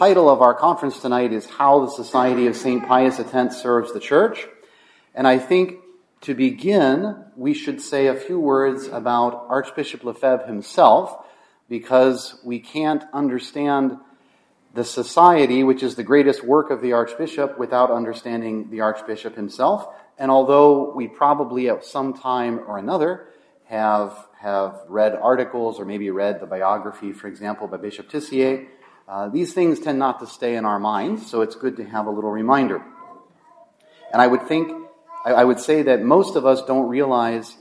title of our conference tonight is How the Society of St. Pius X Serves the Church. And I think to begin, we should say a few words about Archbishop Lefebvre himself, because we can't understand the society, which is the greatest work of the Archbishop, without understanding the Archbishop himself. And although we probably at some time or another have, have read articles or maybe read the biography, for example, by Bishop Tissier, uh, these things tend not to stay in our minds, so it's good to have a little reminder. And I would think I, I would say that most of us don't realize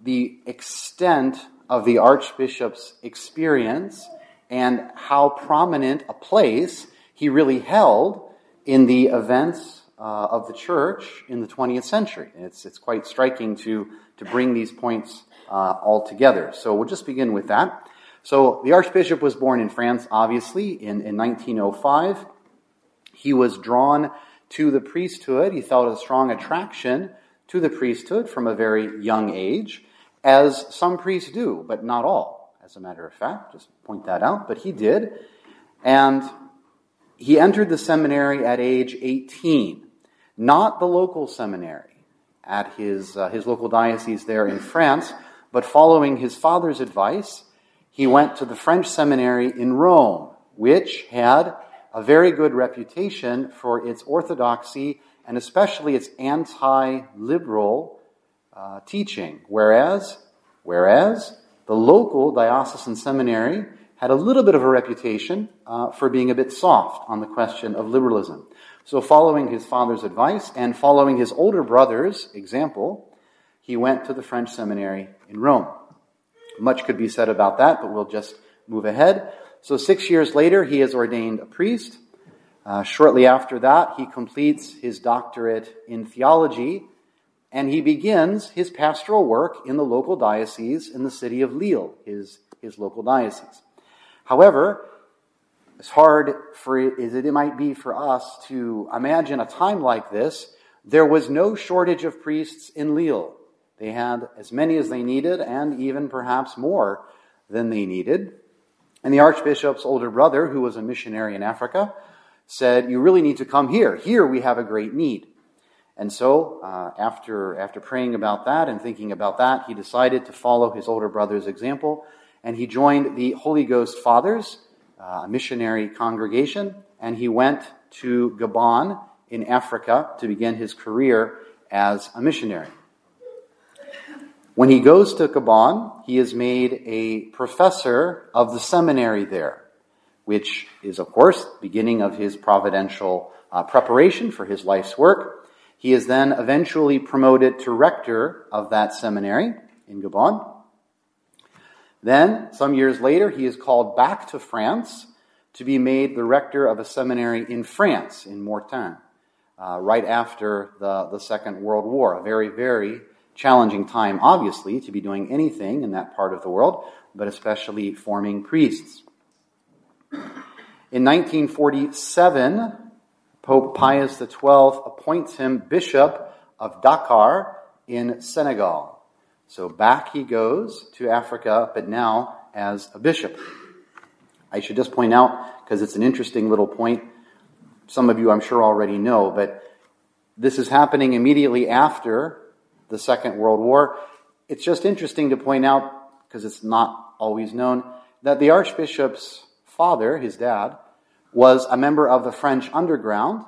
the extent of the Archbishop's experience and how prominent a place he really held in the events uh, of the church in the 20th century. it's, it's quite striking to, to bring these points uh, all together. So we'll just begin with that. So the Archbishop was born in France, obviously, in, in 1905. He was drawn to the priesthood. He felt a strong attraction to the priesthood from a very young age, as some priests do, but not all, as a matter of fact. Just point that out. But he did. And he entered the seminary at age 18, not the local seminary at his, uh, his local diocese there in France, but following his father's advice, he went to the French seminary in Rome, which had a very good reputation for its orthodoxy and especially its anti-liberal uh, teaching. Whereas, whereas the local diocesan seminary had a little bit of a reputation uh, for being a bit soft on the question of liberalism. So, following his father's advice and following his older brother's example, he went to the French seminary in Rome. Much could be said about that, but we'll just move ahead. So, six years later, he is ordained a priest. Uh, shortly after that, he completes his doctorate in theology and he begins his pastoral work in the local diocese in the city of Lille, his, his local diocese. However, as hard for as it might be for us to imagine a time like this, there was no shortage of priests in Lille. They had as many as they needed and even perhaps more than they needed. And the Archbishop's older brother, who was a missionary in Africa, said, You really need to come here. Here we have a great need. And so, uh, after, after praying about that and thinking about that, he decided to follow his older brother's example, and he joined the Holy Ghost Fathers, uh, a missionary congregation, and he went to Gabon in Africa to begin his career as a missionary. When he goes to Gabon, he is made a professor of the seminary there, which is, of course, beginning of his providential uh, preparation for his life's work. He is then eventually promoted to rector of that seminary in Gabon. Then, some years later, he is called back to France to be made the rector of a seminary in France, in Mortain, uh, right after the, the Second World War. A very, very challenging time, obviously, to be doing anything in that part of the world, but especially forming priests. In 1947, Pope Pius XII appoints him Bishop of Dakar in Senegal. So back he goes to Africa, but now as a bishop. I should just point out, because it's an interesting little point, some of you I'm sure already know, but this is happening immediately after the Second World War. It's just interesting to point out, because it's not always known, that the Archbishop's father, his dad, was a member of the French underground,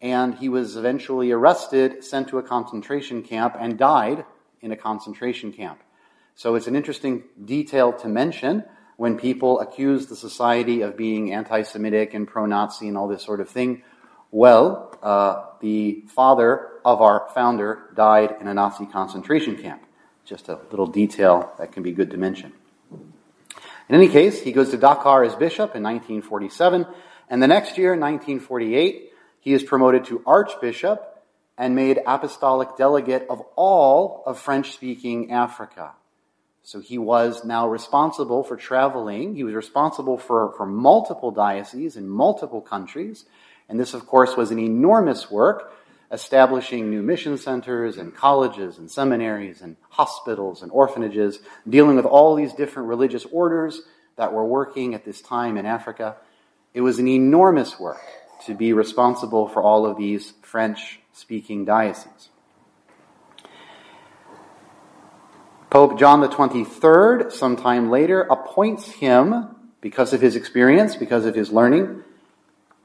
and he was eventually arrested, sent to a concentration camp, and died in a concentration camp. So it's an interesting detail to mention when people accuse the society of being anti Semitic and pro Nazi and all this sort of thing. Well, uh, the father of our founder died in a Nazi concentration camp. Just a little detail that can be good to mention. In any case, he goes to Dakar as bishop in 1947, and the next year, 1948, he is promoted to archbishop and made apostolic delegate of all of French speaking Africa. So he was now responsible for traveling. He was responsible for, for multiple dioceses in multiple countries. And this, of course, was an enormous work, establishing new mission centers and colleges and seminaries and hospitals and orphanages, dealing with all these different religious orders that were working at this time in Africa. it was an enormous work to be responsible for all of these French speaking dioceses. Pope John the 23rd, sometime later, appoints him, because of his experience, because of his learning,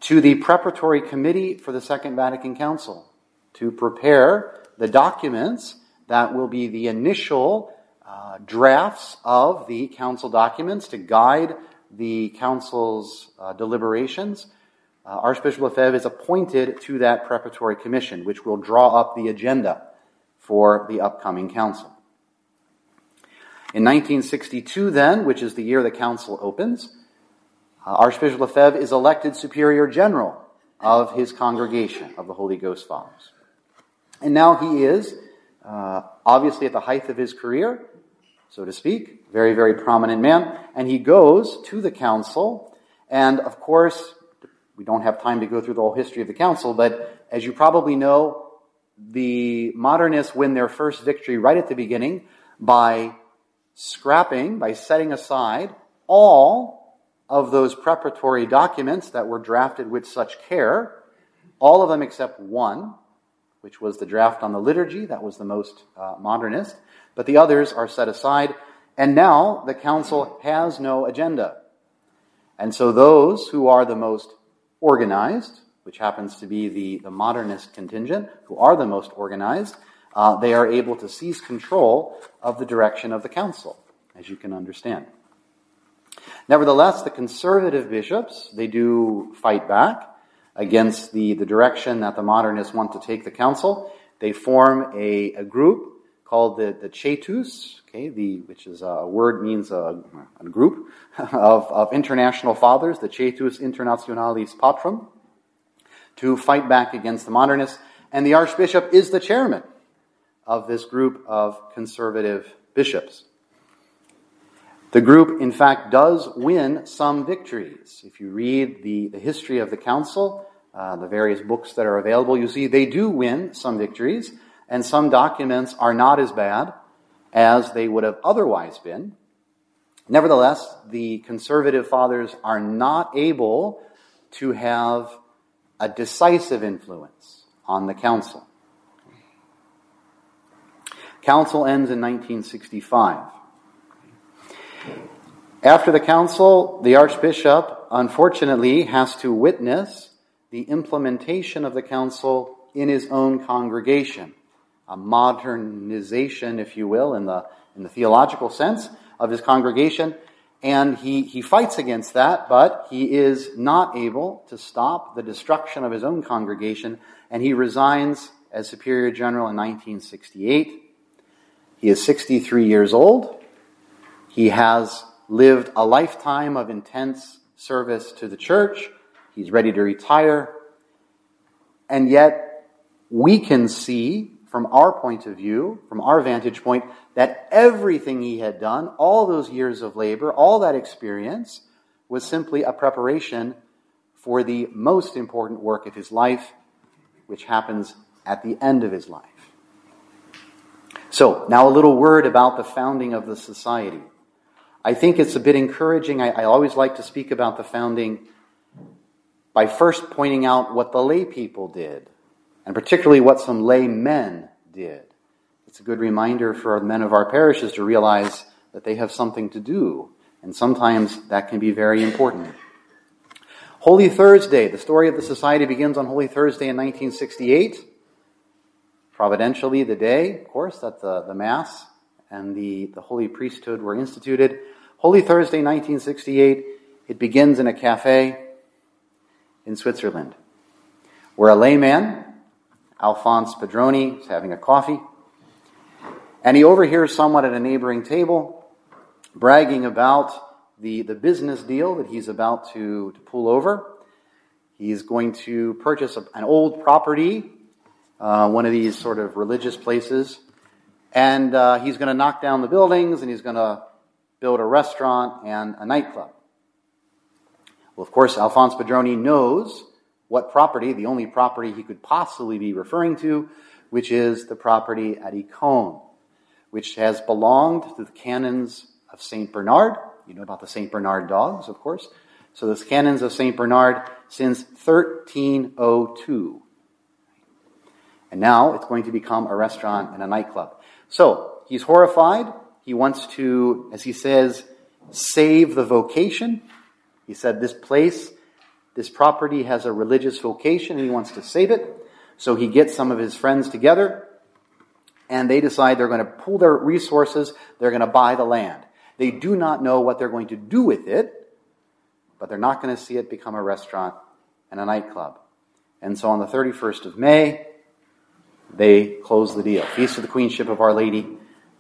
to the preparatory committee for the Second Vatican Council to prepare the documents that will be the initial uh, drafts of the council documents to guide the council's uh, deliberations. Uh, Archbishop Lefebvre is appointed to that preparatory commission, which will draw up the agenda for the upcoming council. In 1962, then, which is the year the council opens, uh, Archbishop Lefebvre is elected Superior General of his congregation of the Holy Ghost Fathers. And now he is uh, obviously at the height of his career, so to speak, very, very prominent man, and he goes to the council, and of course, we don't have time to go through the whole history of the council, but as you probably know, the modernists win their first victory right at the beginning by scrapping, by setting aside all of those preparatory documents that were drafted with such care, all of them except one, which was the draft on the liturgy, that was the most uh, modernist, but the others are set aside, and now the council has no agenda. And so those who are the most organized, which happens to be the, the modernist contingent, who are the most organized, uh, they are able to seize control of the direction of the council, as you can understand. Nevertheless, the conservative bishops, they do fight back against the, the direction that the modernists want to take the council. They form a, a group called the, the Coetus, okay, the, which is a word means a, a group of, of international fathers, the Coetus Internationalis Patrum, to fight back against the modernists. And the archbishop is the chairman of this group of conservative bishops. The group, in fact, does win some victories. If you read the, the history of the council, uh, the various books that are available, you see they do win some victories, and some documents are not as bad as they would have otherwise been. Nevertheless, the conservative fathers are not able to have a decisive influence on the council. Council ends in 1965. After the council, the archbishop, unfortunately, has to witness the implementation of the council in his own congregation. A modernization, if you will, in the, in the theological sense of his congregation. And he, he fights against that, but he is not able to stop the destruction of his own congregation, and he resigns as Superior General in 1968. He is 63 years old. He has lived a lifetime of intense service to the church. He's ready to retire. And yet, we can see from our point of view, from our vantage point, that everything he had done, all those years of labor, all that experience, was simply a preparation for the most important work of his life, which happens at the end of his life. So, now a little word about the founding of the society. I think it's a bit encouraging. I, I, always like to speak about the founding by first pointing out what the lay people did, and particularly what some lay men did. It's a good reminder for the men of our parishes to realize that they have something to do, and sometimes that can be very important. Holy Thursday, the story of the society begins on Holy Thursday in 1968 providentially the day, of course, that the, the Mass and the, the Holy Priesthood were instituted. Holy Thursday, 1968, it begins in a cafe in Switzerland, where a layman, Alphonse Pedroni, is having a coffee, and he overhears someone at a neighboring table bragging about the, the business deal that he's about to, to pull over. He's going to purchase a, an old property uh, one of these sort of religious places. And uh, he's going to knock down the buildings and he's going to build a restaurant and a nightclub. Well, of course, Alphonse Pedroni knows what property, the only property he could possibly be referring to, which is the property at Econe, which has belonged to the canons of St. Bernard. You know about the St. Bernard dogs, of course. So the canons of St. Bernard since 1302. And now it's going to become a restaurant and a nightclub. So he's horrified. He wants to, as he says, save the vocation. He said, This place, this property has a religious vocation, and he wants to save it. So he gets some of his friends together, and they decide they're going to pool their resources, they're going to buy the land. They do not know what they're going to do with it, but they're not going to see it become a restaurant and a nightclub. And so on the 31st of May, they close the deal. Feast of the Queenship of Our Lady,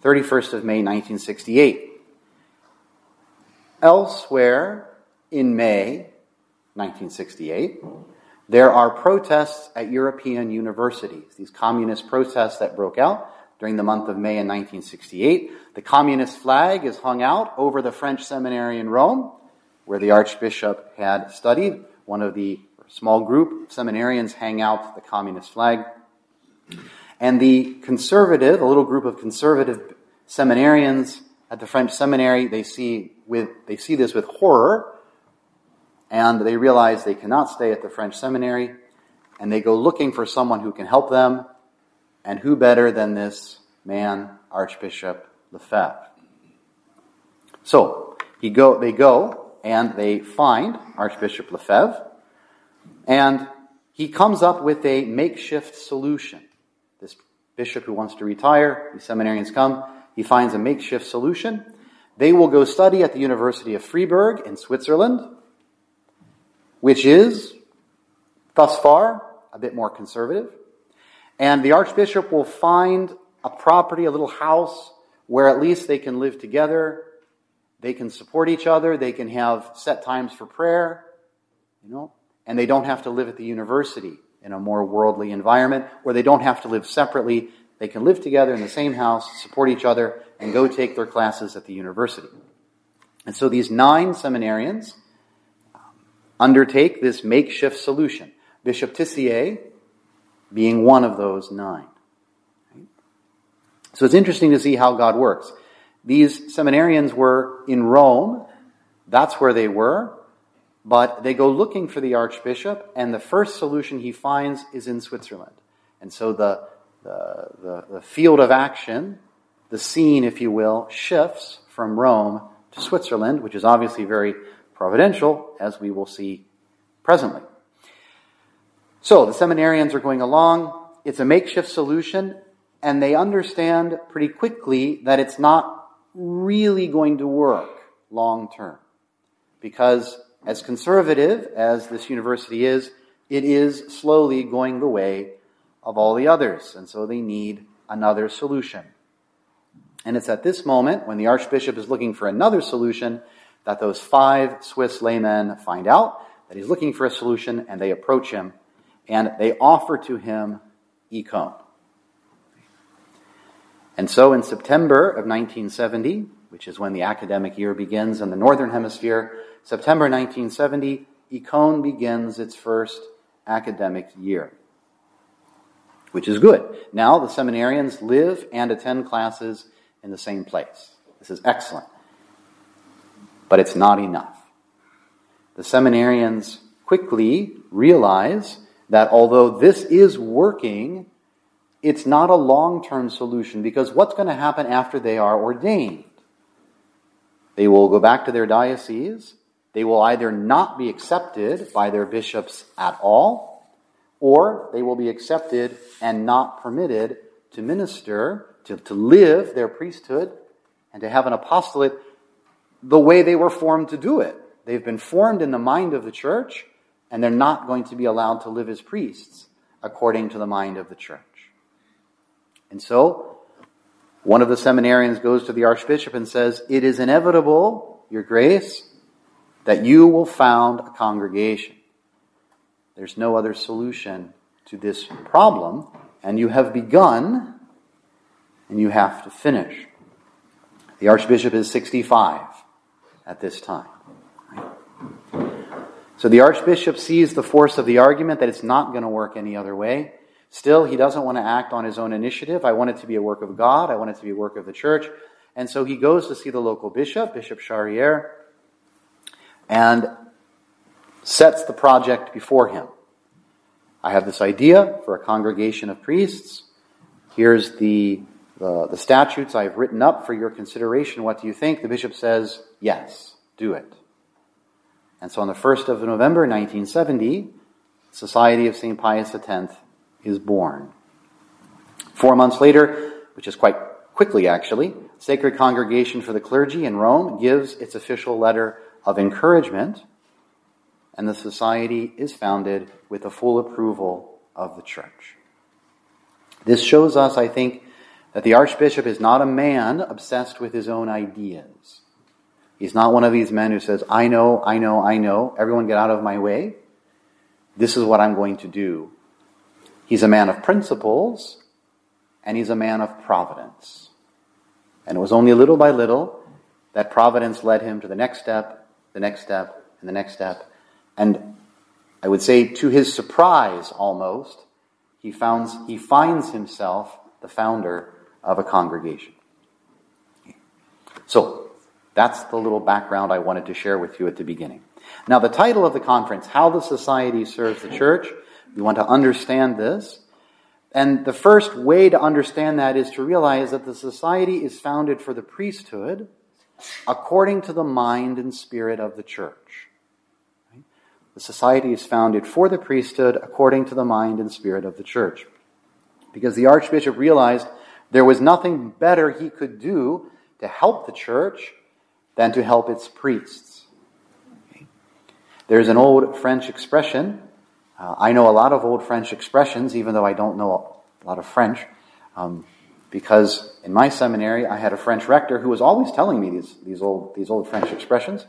31st of May, 1968. Elsewhere in May 1968, there are protests at European universities, these communist protests that broke out during the month of May in 1968. The communist flag is hung out over the French seminary in Rome, where the archbishop had studied. One of the small group of seminarians hang out the communist flag. And the conservative, a little group of conservative seminarians at the French seminary, they see with they see this with horror, and they realize they cannot stay at the French seminary, and they go looking for someone who can help them, and who better than this man, Archbishop Lefebvre. So he go, they go and they find Archbishop Lefebvre, and he comes up with a makeshift solution. This bishop who wants to retire, these seminarians come, he finds a makeshift solution. They will go study at the University of Freiburg in Switzerland, which is, thus far, a bit more conservative. And the archbishop will find a property, a little house, where at least they can live together, they can support each other, they can have set times for prayer, you know, and they don't have to live at the university in a more worldly environment where they don't have to live separately. They can live together in the same house, support each other, and go take their classes at the university. And so these nine seminarians um, undertake this makeshift solution. Bishop Tissier being one of those nine. So it's interesting to see how God works. These seminarians were in Rome. That's where they were. But they go looking for the archbishop, and the first solution he finds is in Switzerland. And so the, the, the, the field of action, the scene, if you will, shifts from Rome to Switzerland, which is obviously very providential, as we will see presently. So the seminarians are going along. It's a makeshift solution, and they understand pretty quickly that it's not really going to work long term. Because as conservative as this university is, it is slowly going the way of all the others. And so they need another solution. And it's at this moment, when the archbishop is looking for another solution, that those five Swiss laymen find out that he's looking for a solution and they approach him and they offer to him Econe. And so in September of 1970, which is when the academic year begins in the Northern Hemisphere, September 1970, Econe begins its first academic year, which is good. Now the seminarians live and attend classes in the same place. This is excellent. But it's not enough. The seminarians quickly realize that although this is working, it's not a long term solution because what's going to happen after they are ordained? They will go back to their diocese. They will either not be accepted by their bishops at all, or they will be accepted and not permitted to minister, to, to live their priesthood, and to have an apostolate the way they were formed to do it. They've been formed in the mind of the church, and they're not going to be allowed to live as priests according to the mind of the church. And so, one of the seminarians goes to the archbishop and says, It is inevitable, Your Grace, that you will found a congregation. There's no other solution to this problem, and you have begun, and you have to finish. The archbishop is 65 at this time. So the archbishop sees the force of the argument that it's not going to work any other way. Still, he doesn't want to act on his own initiative. I want it to be a work of God. I want it to be a work of the church. And so he goes to see the local bishop, Bishop Charrière, and sets the project before him. I have this idea for a congregation of priests. Here's the, the, the, statutes I've written up for your consideration. What do you think? The bishop says, yes, do it. And so on the 1st of November 1970, Society of St. Pius X is born. Four months later, which is quite quickly actually, Sacred Congregation for the Clergy in Rome gives its official letter of encouragement, and the society is founded with the full approval of the church. This shows us, I think, that the Archbishop is not a man obsessed with his own ideas. He's not one of these men who says, I know, I know, I know, everyone get out of my way. This is what I'm going to do. He's a man of principles, and he's a man of providence. And it was only little by little that providence led him to the next step, the next step, and the next step. And I would say, to his surprise almost, he, founds, he finds himself the founder of a congregation. So, that's the little background I wanted to share with you at the beginning. Now, the title of the conference, How the Society Serves the Church, we want to understand this. And the first way to understand that is to realize that the society is founded for the priesthood according to the mind and spirit of the church. The society is founded for the priesthood according to the mind and spirit of the church. Because the archbishop realized there was nothing better he could do to help the church than to help its priests. There's an old French expression uh, I know a lot of old French expressions, even though I don't know a lot of French, um, because in my seminary I had a French rector who was always telling me these, these, old, these old French expressions.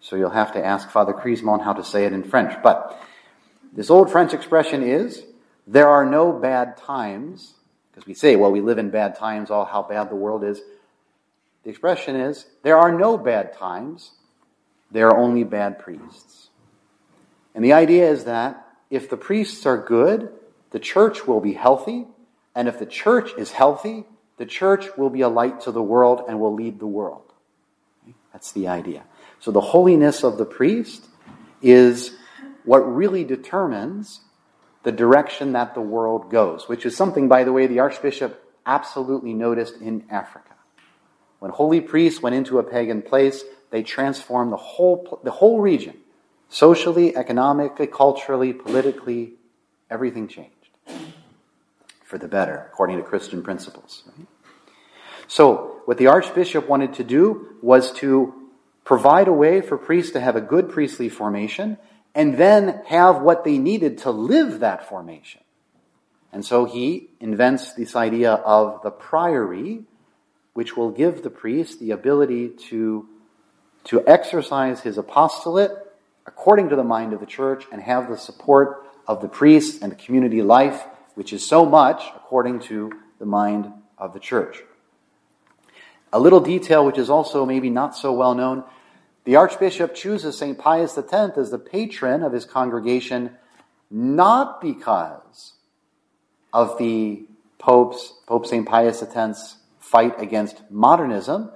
So you'll have to ask Father Crismon how to say it in French. But this old French expression is, there are no bad times, because we say, well, we live in bad times, all how bad the world is. The expression is, there are no bad times, there are only bad priests. And the idea is that if the priests are good, the church will be healthy. And if the church is healthy, the church will be a light to the world and will lead the world. That's the idea. So the holiness of the priest is what really determines the direction that the world goes, which is something, by the way, the Archbishop absolutely noticed in Africa. When holy priests went into a pagan place, they transformed the whole, the whole region Socially, economically, culturally, politically, everything changed for the better, according to Christian principles. So, what the Archbishop wanted to do was to provide a way for priests to have a good priestly formation and then have what they needed to live that formation. And so he invents this idea of the priory, which will give the priest the ability to, to exercise his apostolate according to the mind of the church and have the support of the priests and the community life, which is so much according to the mind of the church. A little detail which is also maybe not so well known the Archbishop chooses St. Pius X as the patron of his congregation not because of the Pope's, Pope St. Pius X's fight against modernism,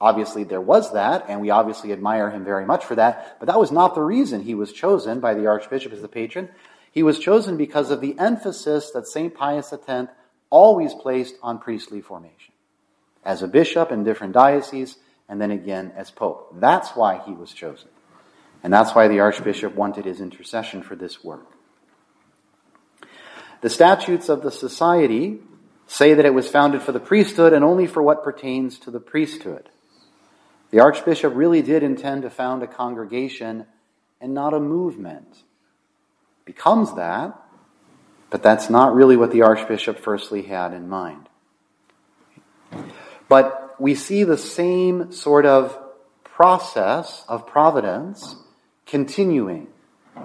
Obviously, there was that, and we obviously admire him very much for that, but that was not the reason he was chosen by the Archbishop as the patron. He was chosen because of the emphasis that St. Pius X always placed on priestly formation. As a bishop in different dioceses, and then again as pope. That's why he was chosen. And that's why the Archbishop wanted his intercession for this work. The statutes of the society say that it was founded for the priesthood and only for what pertains to the priesthood. The Archbishop really did intend to found a congregation and not a movement. Becomes that, but that's not really what the Archbishop firstly had in mind. But we see the same sort of process of providence continuing.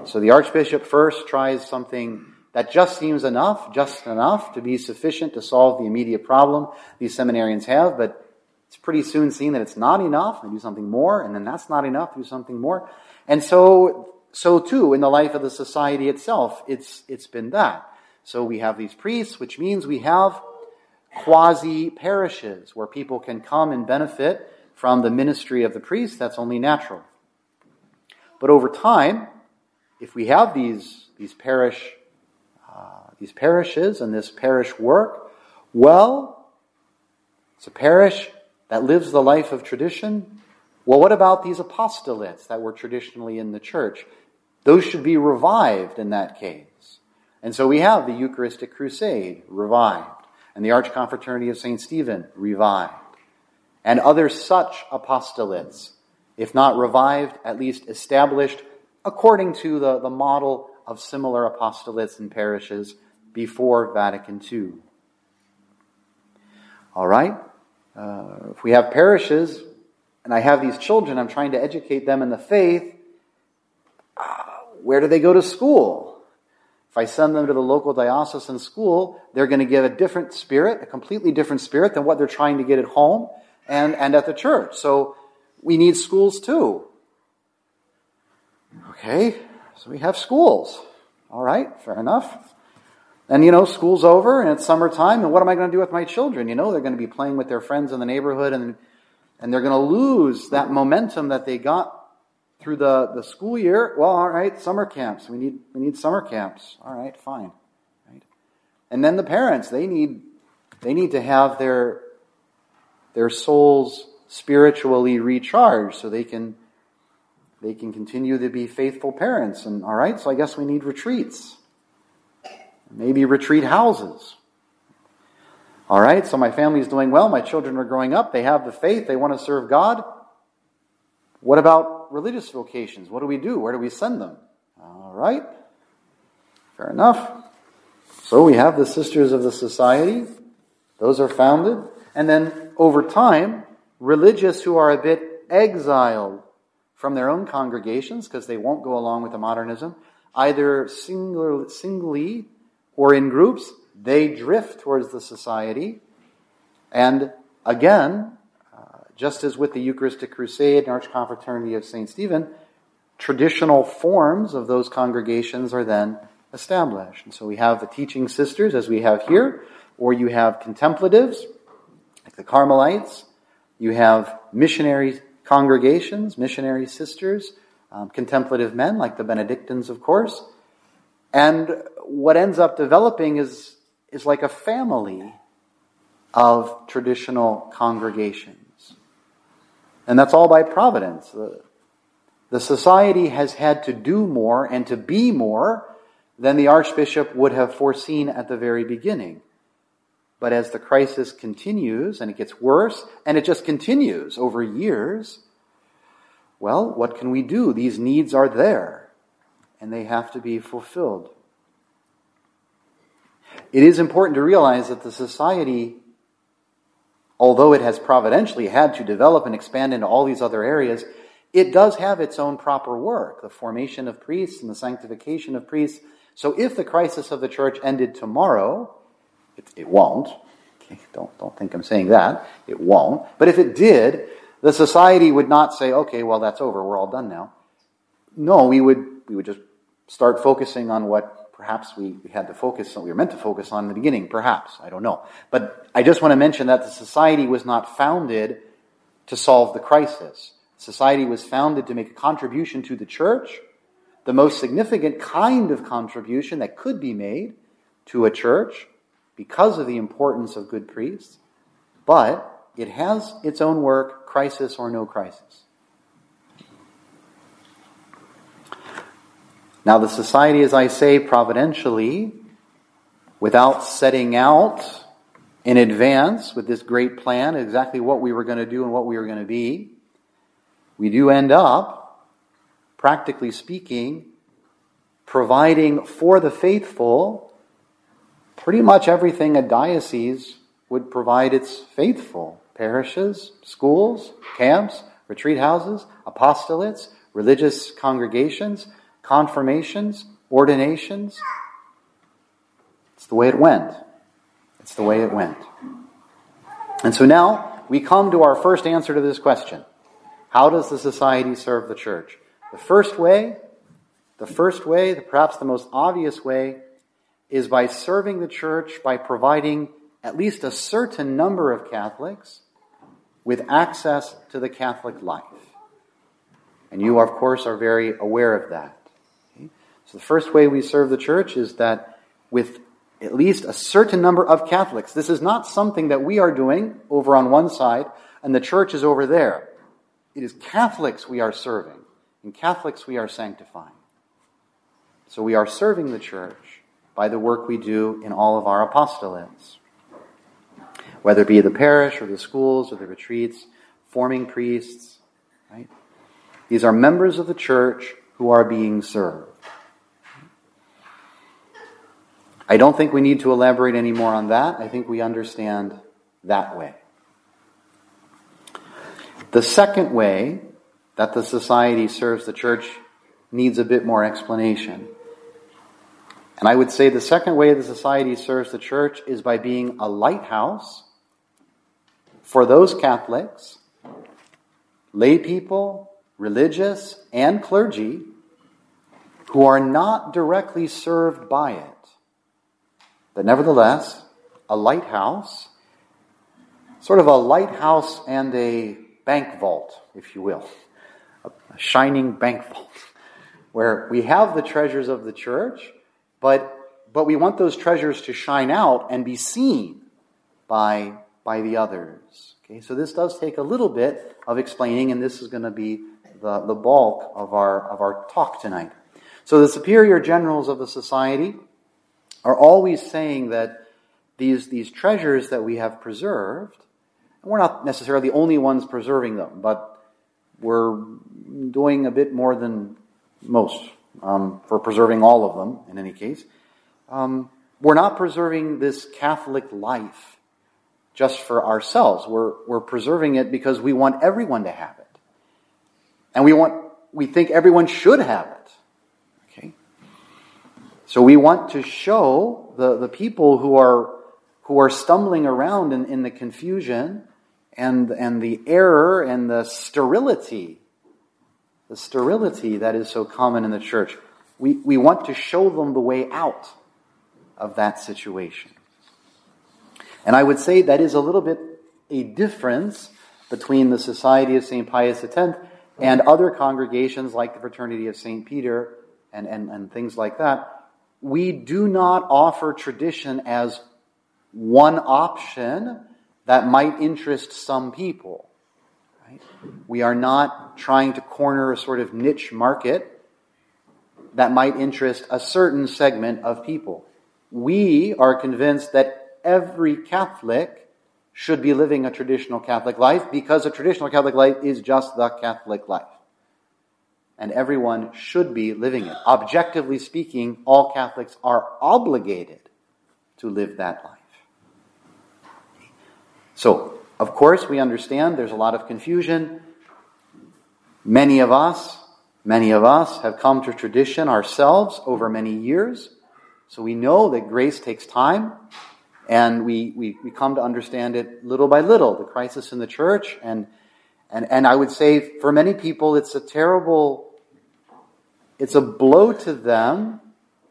So the Archbishop first tries something that just seems enough, just enough to be sufficient to solve the immediate problem these seminarians have, but it's pretty soon seen that it's not enough, they do something more, and then that's not enough, do something more. And so, so too, in the life of the society itself, it's, it's been that. So we have these priests, which means we have quasi parishes where people can come and benefit from the ministry of the priest. That's only natural. But over time, if we have these, these parish, uh, these parishes and this parish work, well, it's a parish that lives the life of tradition. Well, what about these apostolates that were traditionally in the church? Those should be revived in that case. And so we have the Eucharistic Crusade revived, and the Archconfraternity of St. Stephen revived, and other such apostolates, if not revived, at least established according to the, the model of similar apostolates and parishes before Vatican II. All right? Uh, if we have parishes and I have these children, I'm trying to educate them in the faith, where do they go to school? If I send them to the local diocesan school, they're going to get a different spirit, a completely different spirit than what they're trying to get at home and, and at the church. So we need schools too. Okay, so we have schools. All right, fair enough. And you know, school's over and it's summertime, and what am I going to do with my children? You know, they're going to be playing with their friends in the neighborhood and, and they're going to lose that momentum that they got through the, the school year. Well, all right, summer camps. We need, we need summer camps. All right, fine. Right? And then the parents, they need, they need to have their, their souls spiritually recharged so they can they can continue to be faithful parents. And all right, so I guess we need retreats. Maybe retreat houses. All right, so my family's doing well, my children are growing up, they have the faith, they want to serve God. What about religious vocations? What do we do? Where do we send them? All right, fair enough. So we have the Sisters of the Society, those are founded, and then over time, religious who are a bit exiled from their own congregations because they won't go along with the modernism, either singly or in groups, they drift towards the society. And again, just as with the Eucharistic Crusade and Archconfraternity of St. Stephen, traditional forms of those congregations are then established. And so we have the teaching sisters, as we have here, or you have contemplatives, like the Carmelites, you have missionary congregations, missionary sisters, um, contemplative men like the Benedictines, of course. And what ends up developing is, is like a family of traditional congregations. And that's all by providence. The, society has had to do more and to be more than the Archbishop would have foreseen at the very beginning. But as the crisis continues and it gets worse and it just continues over years, well, what can we do? These needs are there and they have to be fulfilled. It is important to realize that the society, although it has providentially had to develop and expand into all these other areas, it does have its own proper work the formation of priests and the sanctification of priests. So if the crisis of the church ended tomorrow, it, it won't. Okay, don't, don't think I'm saying that. It won't. But if it did, the society would not say, okay, well, that's over. We're all done now. No, we would, we would just start focusing on what perhaps we, we had to focus on, we were meant to focus on in the beginning, perhaps. I don't know. But I just want to mention that the society was not founded to solve the crisis. Society was founded to make a contribution to the church, the most significant kind of contribution that could be made to a church, because of the importance of good priests, but it has its own work, crisis or no crisis. Now, the society, as I say, providentially, without setting out in advance with this great plan, exactly what we were going to do and what we were going to be, we do end up, practically speaking, providing for the faithful pretty much everything a diocese would provide its faithful. Parishes, schools, camps, retreat houses, apostolates, religious congregations, confirmations, ordinations. It's the way it went. It's the way it went. And so now we come to our first answer to this question How does the society serve the church? The first way, the first way, perhaps the most obvious way, is by serving the church by providing at least a certain number of Catholics with access to the Catholic life. And you, of course, are very aware of that. So the first way we serve the church is that with at least a certain number of Catholics. This is not something that we are doing over on one side and the church is over there. It is Catholics we are serving, and Catholics we are sanctifying. So we are serving the church by the work we do in all of our apostolates, whether it be the parish or the schools or the retreats, forming priests, right? These are members of the church who are being served. I don't think we need to elaborate any more on that. I think we understand that way. The second way that the society serves the church needs a bit more explanation. And I would say the second way the society serves the church is by being a lighthouse for those Catholics, lay people, religious, and clergy who are not directly served by it but nevertheless, a lighthouse, sort of a lighthouse and a bank vault, if you will, a shining bank vault, where we have the treasures of the church, but, but we want those treasures to shine out and be seen by, by the others. Okay, so this does take a little bit of explaining, and this is going to be the, the bulk of our, of our talk tonight. So the superior generals of the society are always saying that these, these treasures that we have preserved, we're not necessarily the only ones preserving them, but we're doing a bit more than most um, for preserving all of them, in any case. Um, we're not preserving this Catholic life just for ourselves. We're, we're preserving it because we want everyone to have it. And we want, we think everyone should have it. So we want to show the, the people who are, who are stumbling around in, in the confusion and, and the error and the sterility, the sterility that is so common in the church. We, we want to show them the way out of that situation. And I would say that is a little bit a difference between the Society of St. Pius X and other congregations like the Fraternity of St. Peter and, and, and things like that, we do not offer tradition as one option that might interest some people. Right? We are not trying to corner a sort of niche market that might interest a certain segment of people. We are convinced that every Catholic should be living a traditional Catholic life because a traditional Catholic life is just the Catholic life and everyone should be living it. Objectively speaking, all Catholics are obligated to live that life. So, of course, we understand there's a lot of confusion. Many of us, many of us have come to tradition ourselves over many years. So we know that grace takes time, and we, we, we come to understand it little by little, the crisis in the church. And, and, and I would say for many people, it's a terrible it's a blow to them.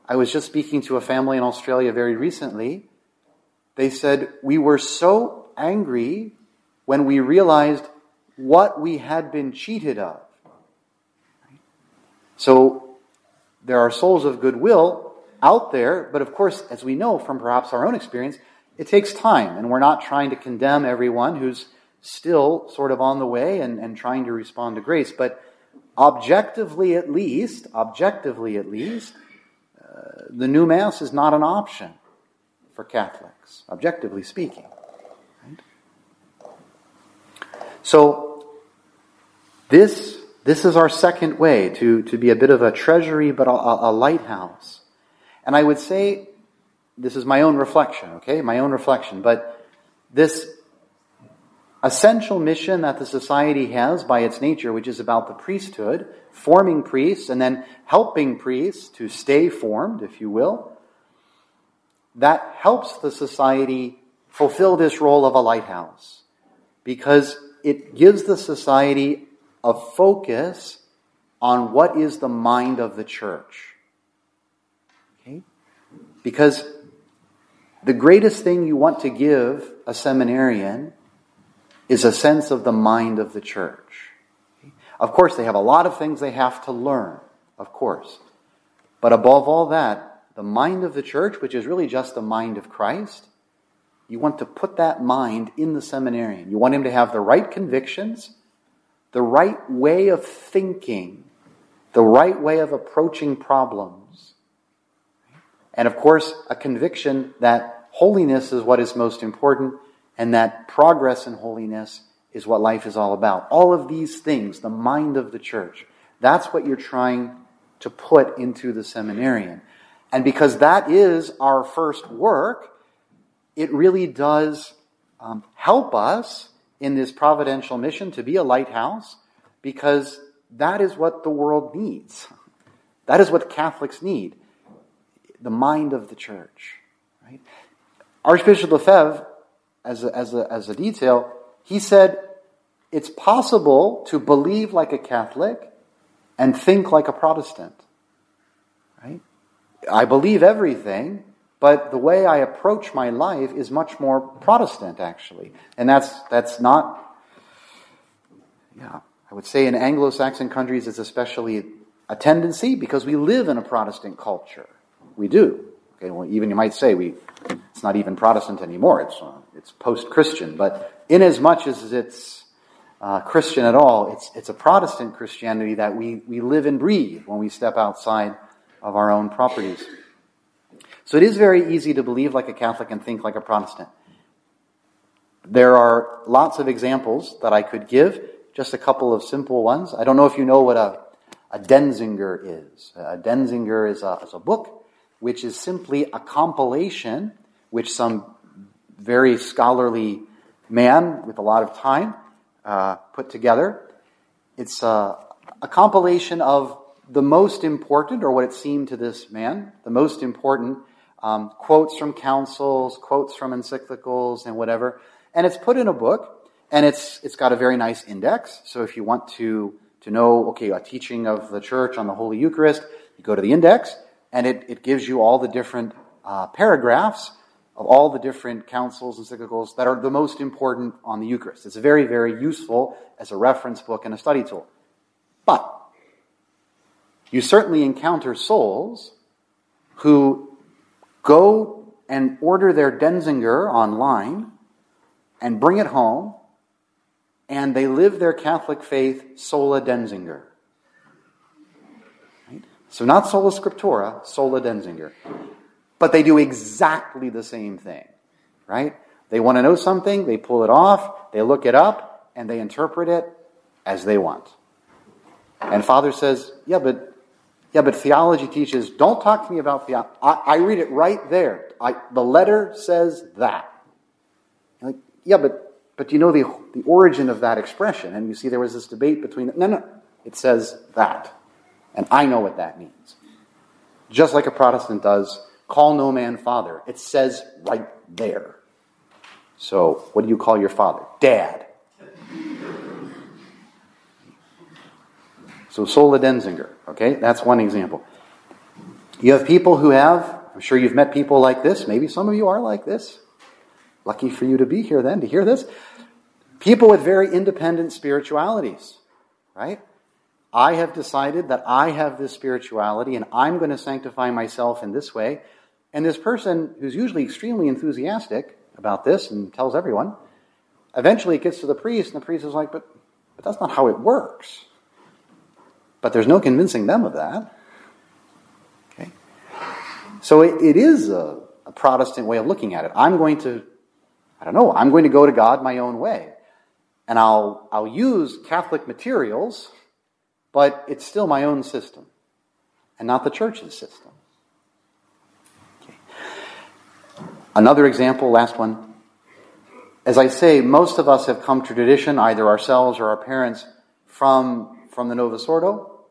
I was just speaking to a family in Australia very recently. They said, We were so angry when we realized what we had been cheated of. So there are souls of goodwill out there, but of course, as we know from perhaps our own experience, it takes time, and we're not trying to condemn everyone who's still sort of on the way and, and trying to respond to grace. But objectively at least, objectively at least, uh, the new Mass is not an option for Catholics, objectively speaking. Right? So, this, this is our second way to, to be a bit of a treasury, but a, a lighthouse. And I would say, this is my own reflection, okay? My own reflection, but this essential mission that the society has by its nature, which is about the priesthood, forming priests, and then helping priests to stay formed, if you will, that helps the society fulfill this role of a lighthouse because it gives the society a focus on what is the mind of the church. Okay? Because the greatest thing you want to give a seminarian is a sense of the mind of the church. Of course, they have a lot of things they have to learn, of course. But above all that, the mind of the church, which is really just the mind of Christ, you want to put that mind in the seminarian. You want him to have the right convictions, the right way of thinking, the right way of approaching problems. And of course, a conviction that holiness is what is most important and that progress in holiness is what life is all about. All of these things, the mind of the church, that's what you're trying to put into the seminarian. And because that is our first work, it really does um, help us in this providential mission to be a lighthouse because that is what the world needs. That is what Catholics need the mind of the church. Right? Archbishop Lefebvre, as a, as, a, as a detail, he said it's possible to believe like a Catholic and think like a Protestant. Right? I believe everything, but the way I approach my life is much more Protestant, actually. And that's, that's not, yeah, I would say in Anglo Saxon countries it's especially a tendency because we live in a Protestant culture. We do. Okay, well, even you might say we, it's not even Protestant anymore, it's, uh, it's post Christian. But in as much as it's uh, Christian at all, it's, it's a Protestant Christianity that we, we live and breathe when we step outside of our own properties. So it is very easy to believe like a Catholic and think like a Protestant. There are lots of examples that I could give, just a couple of simple ones. I don't know if you know what a, a Denzinger is. A Denzinger is a, is a book which is simply a compilation which some very scholarly man with a lot of time uh, put together. It's a, a compilation of the most important, or what it seemed to this man, the most important um, quotes from councils, quotes from encyclicals, and whatever. And it's put in a book, and it's it's got a very nice index. So if you want to to know, okay, a teaching of the church on the Holy Eucharist, you go to the index, and it, it gives you all the different uh, paragraphs of all the different councils, encyclicals that are the most important on the Eucharist. It's very, very useful as a reference book and a study tool. But you certainly encounter souls who go and order their Denzinger online and bring it home, and they live their Catholic faith sola Denzinger. So, not sola scriptura, sola Denzinger. But they do exactly the same thing, right? They want to know something, they pull it off, they look it up, and they interpret it as they want. And Father says, Yeah, but yeah, but theology teaches, don't talk to me about theology. I, read it right there. I, the letter says that. Like, yeah, but, but you know the, the origin of that expression. And you see there was this debate between, no, no, it says that. And I know what that means. Just like a Protestant does, call no man father. It says right there. So, what do you call your father? Dad. So Sola Denzinger, okay, that's one example. You have people who have, I'm sure you've met people like this, maybe some of you are like this. Lucky for you to be here then, to hear this. People with very independent spiritualities, right? I have decided that I have this spirituality and I'm going to sanctify myself in this way. And this person, who's usually extremely enthusiastic about this and tells everyone, eventually it gets to the priest, and the priest is like, but, but that's not how it works. But there's no convincing them of that. Okay? So it, it is a, a Protestant way of looking at it. I'm going to, I don't know, I'm going to go to God my own way. And I'll, I'll use Catholic materials, but it's still my own system and not the church's system. Okay. Another example, last one. As I say, most of us have come to tradition, either ourselves or our parents, from from the Novus Ordo,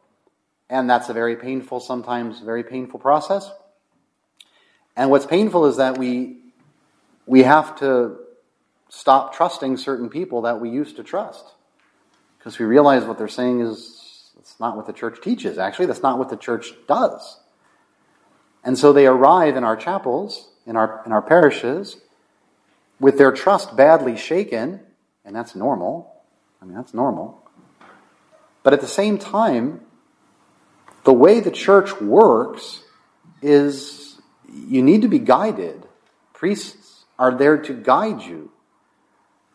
and that's a very painful, sometimes very painful process. And what's painful is that we we have to stop trusting certain people that we used to trust because we realize what they're saying is it's not what the church teaches. Actually, that's not what the church does. And so they arrive in our chapels, in our in our parishes, with their trust badly shaken, and that's normal. I mean, that's normal. But at the same time, the way the church works is you need to be guided. Priests are there to guide you.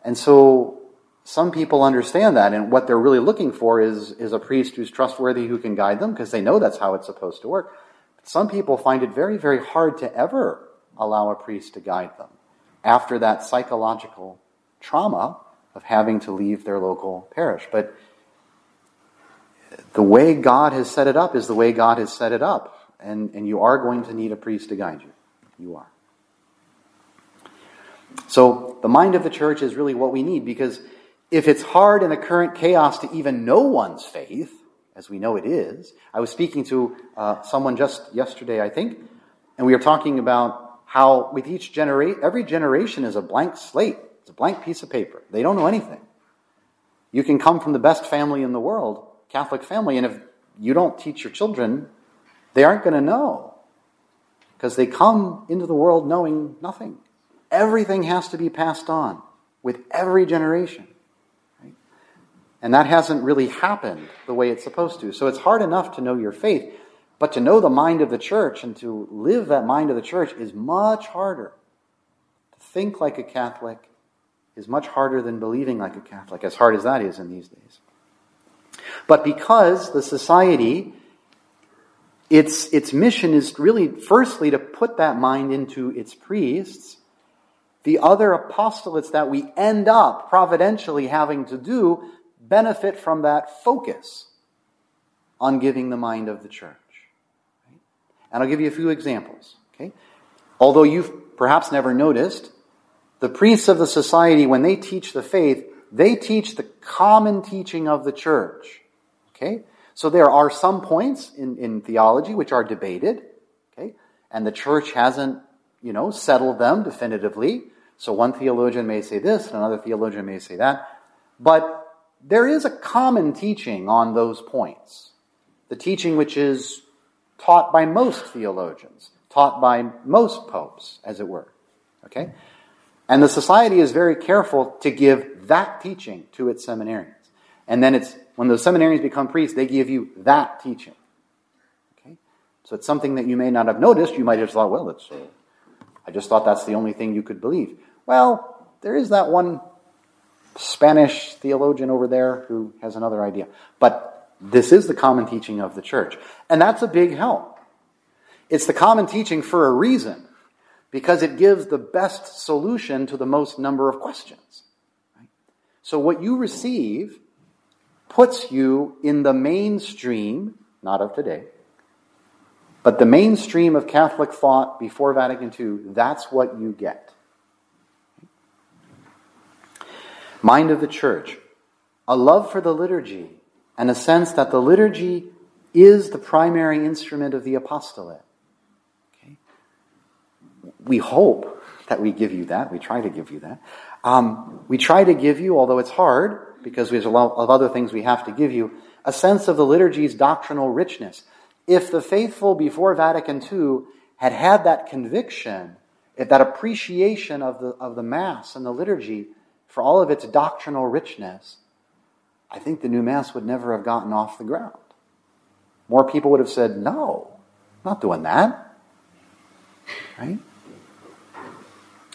And so some people understand that, and what they're really looking for is, is a priest who's trustworthy who can guide them because they know that's how it's supposed to work. But some people find it very, very hard to ever allow a priest to guide them after that psychological trauma of having to leave their local parish. But the way God has set it up is the way God has set it up. And, and you are going to need a priest to guide you. You are. So the mind of the church is really what we need because if it's hard in the current chaos to even know one's faith, as we know it is, I was speaking to uh, someone just yesterday, I think, and we were talking about how with each generation, every generation is a blank slate. It's a blank piece of paper. They don't know anything. You can come from the best family in the world, Catholic family, and if you don't teach your children, they aren't going to know because they come into the world knowing nothing. Everything has to be passed on with every generation. And that hasn't really happened the way it's supposed to. So it's hard enough to know your faith, but to know the mind of the church and to live that mind of the church is much harder. To think like a Catholic is much harder than believing like a Catholic, as hard as that is in these days. But because the society, its, its mission is really, firstly, to put that mind into its priests, the other apostolates that we end up providentially having to do benefit from that focus on giving the mind of the church. And I'll give you a few examples. Okay? Although you've perhaps never noticed, the priests of the society, when they teach the faith, they teach the common teaching of the church. Okay? So there are some points in, in theology which are debated, okay? And the church hasn't, you know, settled them definitively. So one theologian may say this, and another theologian may say that. But there is a common teaching on those points. The teaching which is taught by most theologians, taught by most popes, as it were. Okay? And the society is very careful to give that teaching to its seminarians. And then it's when those seminarians become priests, they give you that teaching. Okay? So it's something that you may not have noticed. You might have thought, well, it's, uh, I just thought that's the only thing you could believe. Well, there is that one Spanish theologian over there who has another idea. But this is the common teaching of the church. And that's a big help. It's the common teaching for a reason, because it gives the best solution to the most number of questions. So what you receive puts you in the mainstream, not of today, but the mainstream of Catholic thought before Vatican II, that's what you get. mind of the church, a love for the liturgy, and a sense that the liturgy is the primary instrument of the apostolate. Okay? We hope that we give you that. We try to give you that. Um, we try to give you, although it's hard, because there's a lot of other things we have to give you, a sense of the liturgy's doctrinal richness. If the faithful before Vatican II had had that conviction, if that appreciation of the, of the Mass and the liturgy, for all of its doctrinal richness, I think the new Mass would never have gotten off the ground. More people would have said, no, not doing that. Right?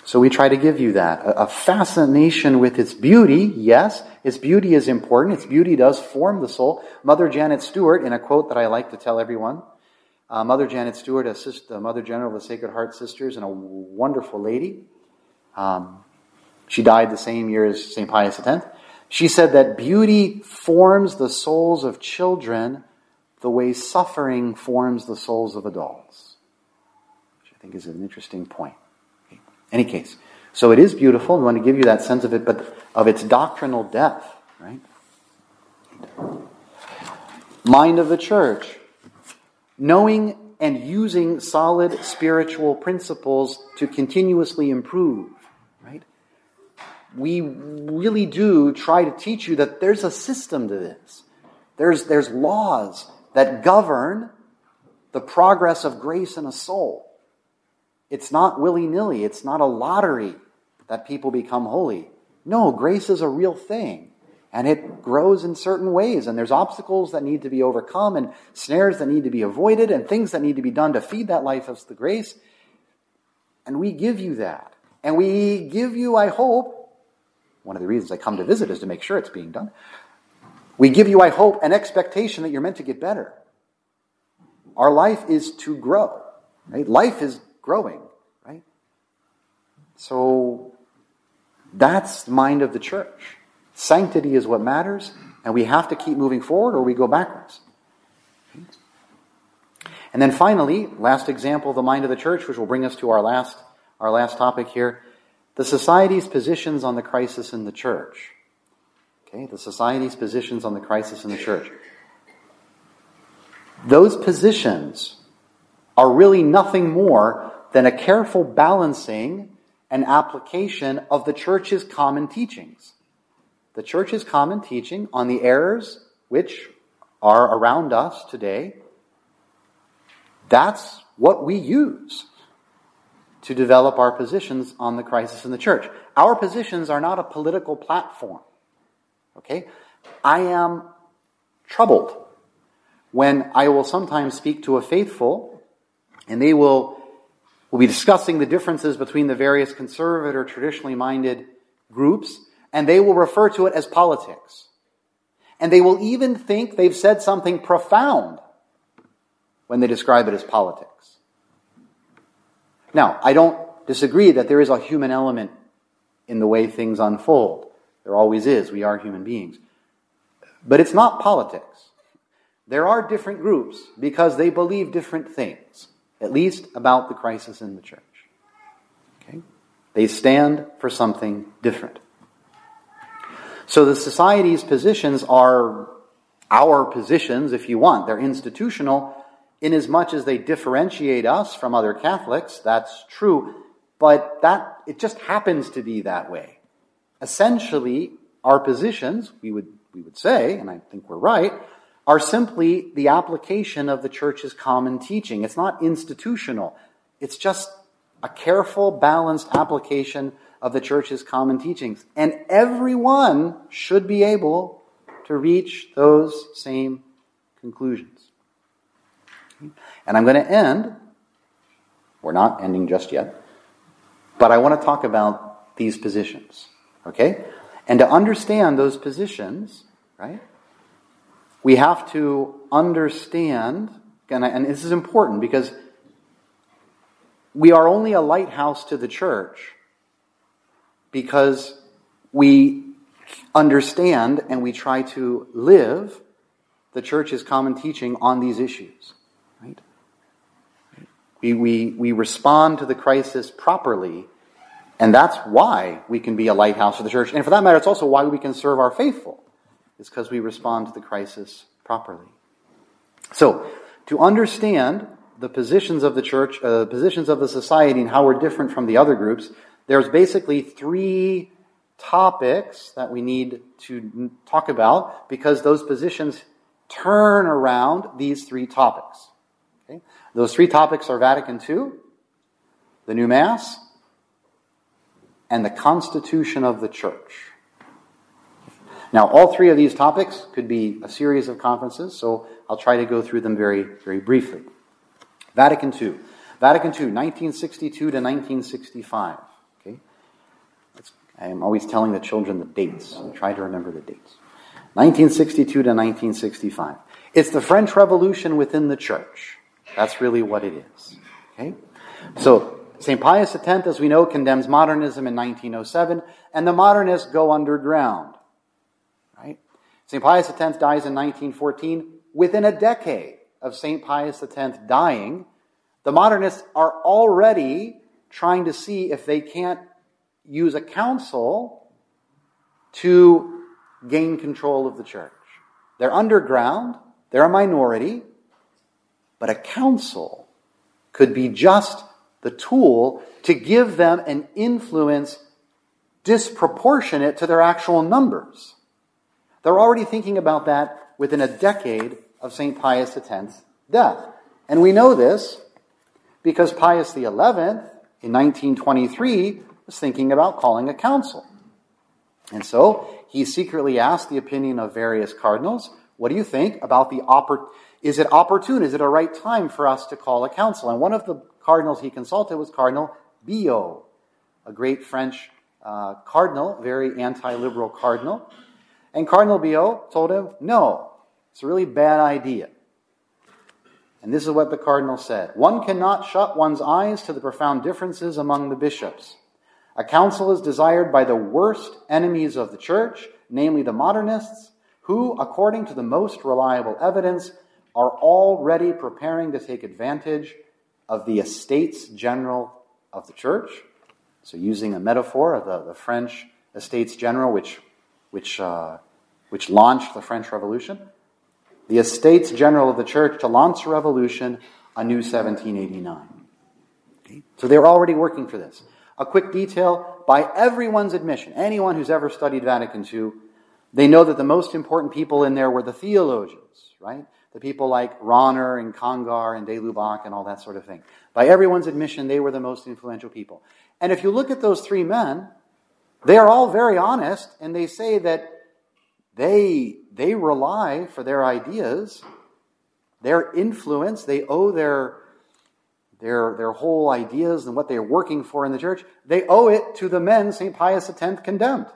So we try to give you that. A fascination with its beauty, yes, its beauty is important. Its beauty does form the soul. Mother Janet Stuart, in a quote that I like to tell everyone, uh, Mother Janet Stuart, a sister, Mother General of the Sacred Heart Sisters, and a wonderful lady. Um, she died the same year as St. Pius X. She said that beauty forms the souls of children the way suffering forms the souls of adults, which I think is an interesting point. Okay. Any case, so it is beautiful. We want to give you that sense of it, but of its doctrinal depth, right? Mind of the church. Knowing and using solid spiritual principles to continuously improve we really do try to teach you that there's a system to this. There's, there's laws that govern the progress of grace in a soul. It's not willy nilly, it's not a lottery that people become holy. No, grace is a real thing. And it grows in certain ways, and there's obstacles that need to be overcome, and snares that need to be avoided, and things that need to be done to feed that life of the grace. And we give you that. And we give you, I hope, one of the reasons I come to visit is to make sure it's being done. We give you, I hope, an expectation that you're meant to get better. Our life is to grow. Right? Life is growing, right? So that's the mind of the church. Sanctity is what matters, and we have to keep moving forward or we go backwards. And then finally, last example of the mind of the church, which will bring us to our last, our last topic here, the society's positions on the crisis in the church. Okay, the society's positions on the crisis in the church. Those positions are really nothing more than a careful balancing and application of the church's common teachings. The church's common teaching on the errors which are around us today, that's what we use to develop our positions on the crisis in the church. Our positions are not a political platform. Okay? I am troubled when I will sometimes speak to a faithful and they will, will be discussing the differences between the various conservative or traditionally minded groups and they will refer to it as politics. And they will even think they've said something profound when they describe it as politics. Now, I don't disagree that there is a human element in the way things unfold. There always is. We are human beings. But it's not politics. There are different groups because they believe different things, at least about the crisis in the church. Okay? They stand for something different. So the society's positions are our positions, if you want. They're institutional in as much as they differentiate us from other Catholics. That's true. But that, it just happens to be that way essentially our positions, we would, we would say, and I think we're right, are simply the application of the church's common teaching. It's not institutional. It's just a careful, balanced application of the church's common teachings. And everyone should be able to reach those same conclusions. And I'm going to end, we're not ending just yet, but I want to talk about these positions. Okay? And to understand those positions, right, we have to understand, and, I, and this is important because we are only a lighthouse to the church because we understand and we try to live the church's common teaching on these issues. Right? We, we, we respond to the crisis properly and that's why we can be a lighthouse for the church. And for that matter, it's also why we can serve our faithful. It's because we respond to the crisis properly. So, to understand the positions of the church, uh, positions of the society, and how we're different from the other groups, there's basically three topics that we need to talk about because those positions turn around these three topics. Okay? Those three topics are Vatican II, the new Mass, and the constitution of the church. Now, all three of these topics could be a series of conferences, so I'll try to go through them very, very briefly. Vatican II. Vatican II, 1962 to 1965. Okay? I'm always telling the children the dates. So try to remember the dates. 1962 to 1965. It's the French Revolution within the church. That's really what it is. Okay? So, St. Pius X, as we know, condemns modernism in 1907, and the modernists go underground. Right? St. Pius X dies in 1914. Within a decade of St. Pius X dying, the modernists are already trying to see if they can't use a council to gain control of the church. They're underground, they're a minority, but a council could be just the tool to give them an influence disproportionate to their actual numbers. They're already thinking about that within a decade of St. Pius X's death. And we know this because Pius XI, in 1923, was thinking about calling a council. And so he secretly asked the opinion of various cardinals. What do you think about the oppor- Is it opportune? Is it a right time for us to call a council? And one of the cardinals he consulted was Cardinal Billot, a great French uh, cardinal, very anti liberal cardinal. And Cardinal Billot told him, no, it's a really bad idea. And this is what the cardinal said One cannot shut one's eyes to the profound differences among the bishops. A council is desired by the worst enemies of the church, namely the modernists, who, according to the most reliable evidence, are already preparing to take advantage of the estates general of the church. So, using a metaphor of the, the French estates general, which, which, uh, which launched the French Revolution, the estates general of the church to launch a revolution, a new 1789. Okay? So, they're already working for this. A quick detail by everyone's admission, anyone who's ever studied Vatican II, they know that the most important people in there were the theologians, right? The people like Rahner and Congar and de Lubac and all that sort of thing. By everyone's admission, they were the most influential people. And if you look at those three men, they are all very honest and they say that they, they rely for their ideas, their influence, they owe their their, their whole ideas and what they're working for in the church, they owe it to the men St. Pius X condemned.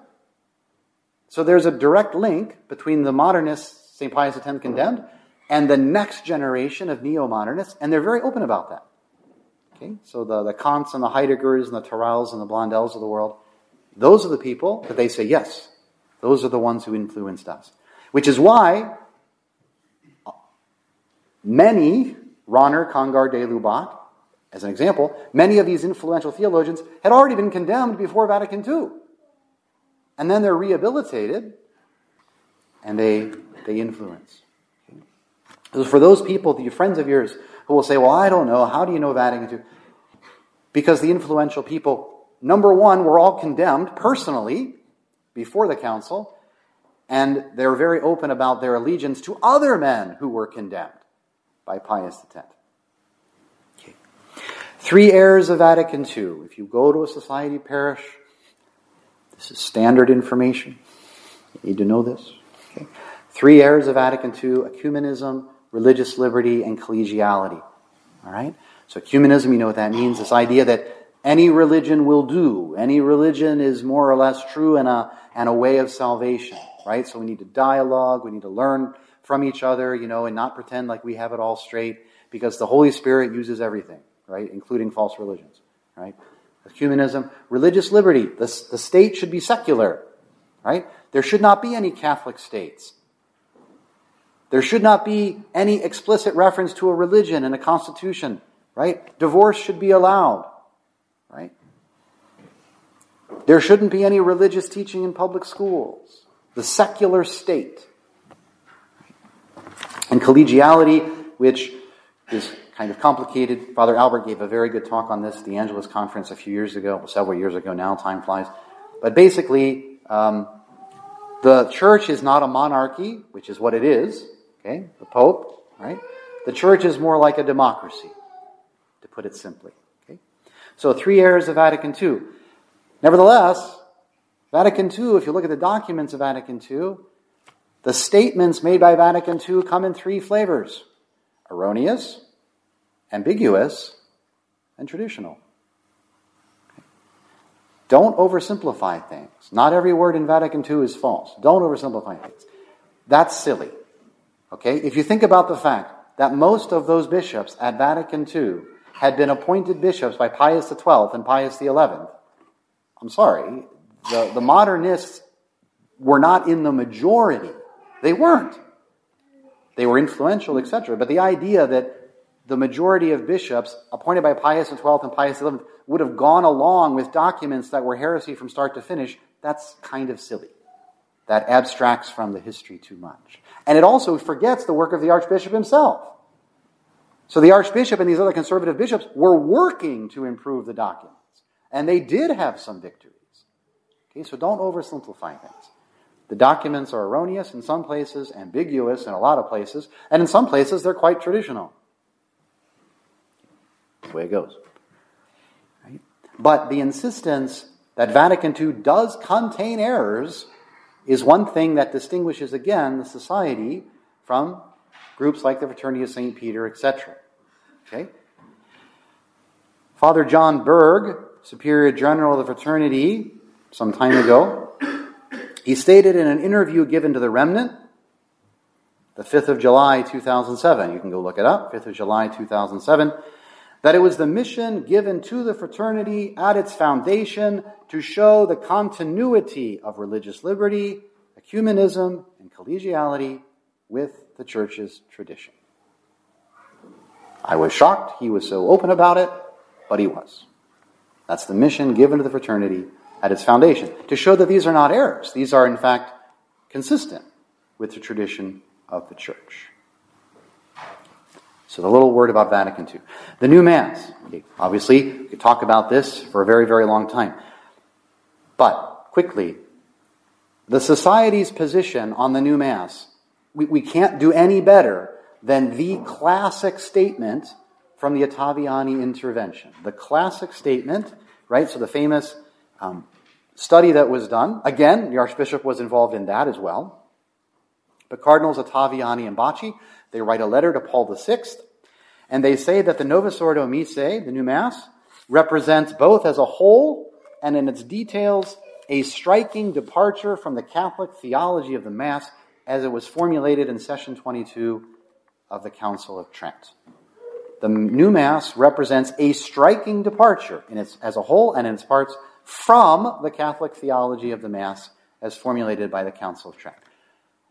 So there's a direct link between the modernists St. Pius X condemned and the next generation of neo modernists, and they're very open about that. Okay? So the, the Kants and the Heideggers and the Tyrrells and the Blondels of the world, those are the people that they say, yes, those are the ones who influenced us. Which is why many, Rahner, Congar, de Lubac, as an example, many of these influential theologians had already been condemned before Vatican II. And then they're rehabilitated and they, they influence. So for those people, the friends of yours, who will say, Well, I don't know, how do you know Vatican II? Because the influential people, number one, were all condemned personally before the council, and they're very open about their allegiance to other men who were condemned by Pius X. Three errors of Vatican II. If you go to a society parish, this is standard information. You need to know this. Okay. Three errors of Vatican II ecumenism, religious liberty, and collegiality. All right? So, ecumenism, you know what that means this idea that any religion will do, any religion is more or less true and a, and a way of salvation. Right? So, we need to dialogue, we need to learn from each other, you know, and not pretend like we have it all straight because the Holy Spirit uses everything right? Including false religions, right? Ecumenism, religious liberty. The, the state should be secular, right? There should not be any Catholic states. There should not be any explicit reference to a religion in a constitution, right? Divorce should be allowed, right? There shouldn't be any religious teaching in public schools. The secular state. And collegiality, which is kind of complicated. Father Albert gave a very good talk on this at the Angelus Conference a few years ago, several years ago now, time flies. But basically, um, the church is not a monarchy, which is what it is, okay? The Pope, right? The church is more like a democracy, to put it simply. Okay? So, three errors of Vatican II. Nevertheless, Vatican II, if you look at the documents of Vatican II, the statements made by Vatican II come in three flavors erroneous, ambiguous, and traditional. Don't oversimplify things. Not every word in Vatican II is false. Don't oversimplify things. That's silly. Okay? If you think about the fact that most of those bishops at Vatican II had been appointed bishops by Pius XII and Pius XI, I'm sorry, the, the modernists were not in the majority. They weren't. They were influential, etc. But the idea that the majority of bishops appointed by Pius XII and Pius XI would have gone along with documents that were heresy from start to finish, that's kind of silly. That abstracts from the history too much. And it also forgets the work of the Archbishop himself. So the Archbishop and these other conservative bishops were working to improve the documents. And they did have some victories. Okay, so don't oversimplify things. The documents are erroneous in some places, ambiguous in a lot of places, and in some places they're quite traditional the way it goes. Right? But the insistence that Vatican II does contain errors is one thing that distinguishes again the society from groups like the Fraternity of St. Peter, etc. Okay? Father John Berg, Superior General of the fraternity, some time ago, he stated in an interview given to the Remnant, the 5th of July 2007, you can go look it up, 5th of July 2007, that it was the mission given to the fraternity at its foundation to show the continuity of religious liberty, ecumenism, and collegiality with the church's tradition. I was shocked he was so open about it, but he was. That's the mission given to the fraternity at its foundation, to show that these are not errors. These are, in fact, consistent with the tradition of the church. So, the little word about Vatican II. The new Mass. Obviously, we could talk about this for a very, very long time. But, quickly, the Society's position on the new Mass, we, we can't do any better than the classic statement from the Ottaviani intervention. The classic statement, right? So, the famous um, study that was done. Again, the Archbishop was involved in that as well. But Cardinals Ottaviani and Bacci, they write a letter to Paul VI, and they say that the Novus Ordo Missae, the new Mass, represents both as a whole and in its details a striking departure from the Catholic theology of the Mass as it was formulated in session 22 of the Council of Trent. The new Mass represents a striking departure in its, as a whole and in its parts from the Catholic theology of the Mass as formulated by the Council of Trent.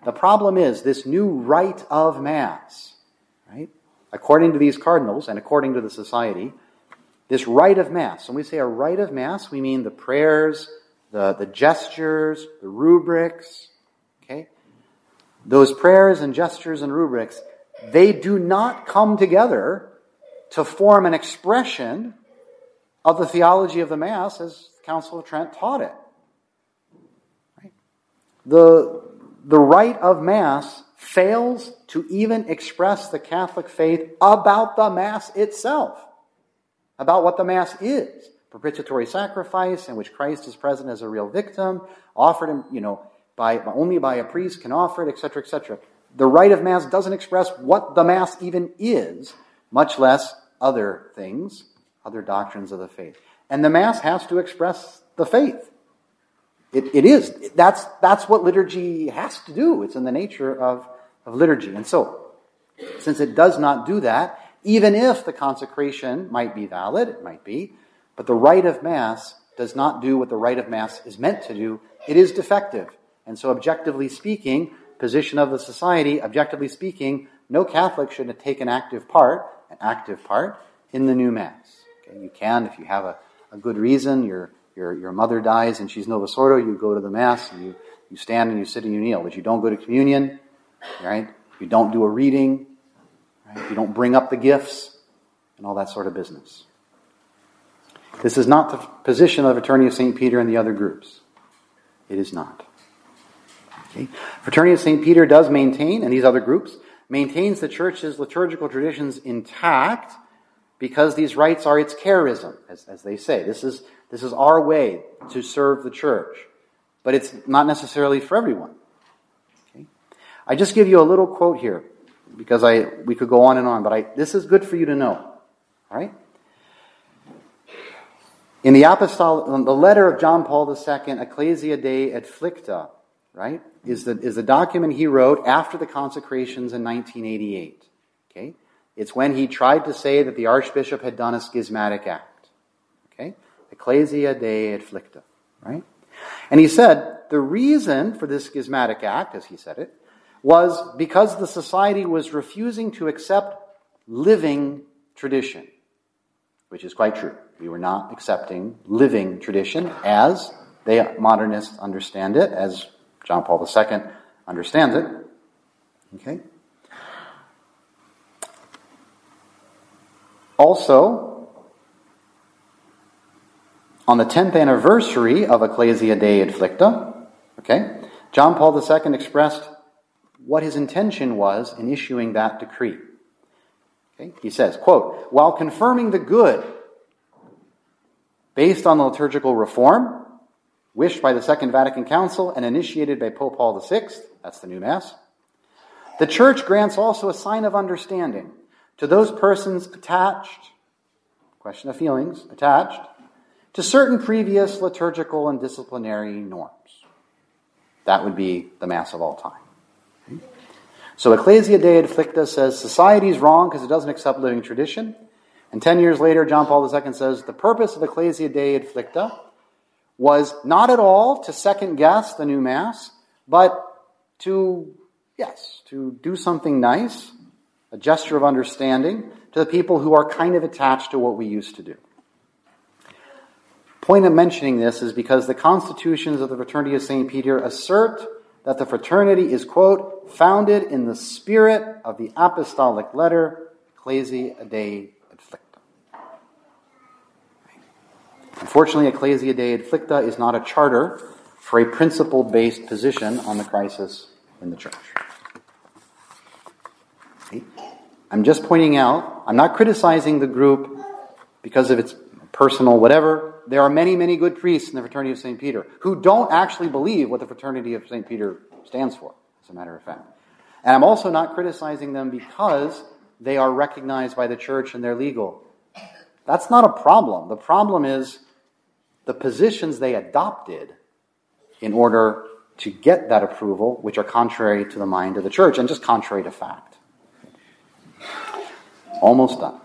The problem is this new rite of Mass, right? According to these cardinals and according to the society, this rite of Mass, when we say a rite of Mass, we mean the prayers, the, the gestures, the rubrics, okay? Those prayers and gestures and rubrics, they do not come together to form an expression of the theology of the Mass as the Council of Trent taught it. Right? The, the rite of Mass fails to even express the Catholic faith about the Mass itself, about what the Mass is. Propitiatory sacrifice in which Christ is present as a real victim, offered, you know, by, only by a priest can offer it, etc., etc. The rite of Mass doesn't express what the Mass even is, much less other things, other doctrines of the faith. And the Mass has to express the faith. It, it is. That's, that's what liturgy has to do. It's in the nature of, of liturgy. And so, since it does not do that, even if the consecration might be valid, it might be, but the rite of Mass does not do what the rite of Mass is meant to do. It is defective. And so, objectively speaking, position of the society, objectively speaking, no Catholic should take an active part, an active part, in the new Mass. Okay? You can, if you have a, a good reason, you're your, your mother dies and she's Novus Ordo, you go to the Mass and you, you stand and you sit and you kneel. But you don't go to communion, right? You don't do a reading, right? You don't bring up the gifts and all that sort of business. This is not the position of Fraternity of St. Peter and the other groups. It is not. Okay? Fraternity of St. Peter does maintain, and these other groups, maintains the church's liturgical traditions intact because these rites are its charism, as, as they say. This is this is our way to serve the church. But it's not necessarily for everyone. Okay? I just give you a little quote here because I we could go on and on, but I, this is good for you to know. All right? In the apostolic, the letter of John Paul II, Ecclesia Dei et right, is the, is the document he wrote after the consecrations in 1988. Okay? It's when he tried to say that the archbishop had done a schismatic act. Okay? Ecclesia Dei Afflicta, right? And he said the reason for this schismatic act, as he said it, was because the society was refusing to accept living tradition, which is quite true. We were not accepting living tradition as they modernists understand it, as John Paul II understands it. Okay? Also, on the 10th anniversary of Ecclesia Dei Afflicta, okay, John Paul II expressed what his intention was in issuing that decree. Okay, he says, quote, while confirming the good based on the liturgical reform, wished by the Second Vatican Council and initiated by Pope Paul VI. That's the new Mass. The Church grants also a sign of understanding to those persons attached, question of feelings, attached, to certain previous liturgical and disciplinary norms. That would be the Mass of all time. So Ecclesia Dei Afflicta says society is wrong because it doesn't accept living tradition. And ten years later, John Paul II says the purpose of Ecclesia Dei Afflicta was not at all to second guess the new Mass, but to, yes, to do something nice, a gesture of understanding to the people who are kind of attached to what we used to do. Point of mentioning this is because the constitutions of the Fraternity of St. Peter assert that the fraternity is, quote, founded in the spirit of the apostolic letter, Ecclesia Dei Afflicta. Unfortunately, Ecclesia Dei Afflicta is not a charter for a principle based position on the crisis in the church. I'm just pointing out, I'm not criticizing the group because of its personal whatever. There are many, many good priests in the Fraternity of St. Peter who don't actually believe what the Fraternity of St. Peter stands for, as a matter of fact. And I'm also not criticizing them because they are recognized by the church and they're legal. That's not a problem. The problem is the positions they adopted in order to get that approval, which are contrary to the mind of the church and just contrary to fact. Almost done.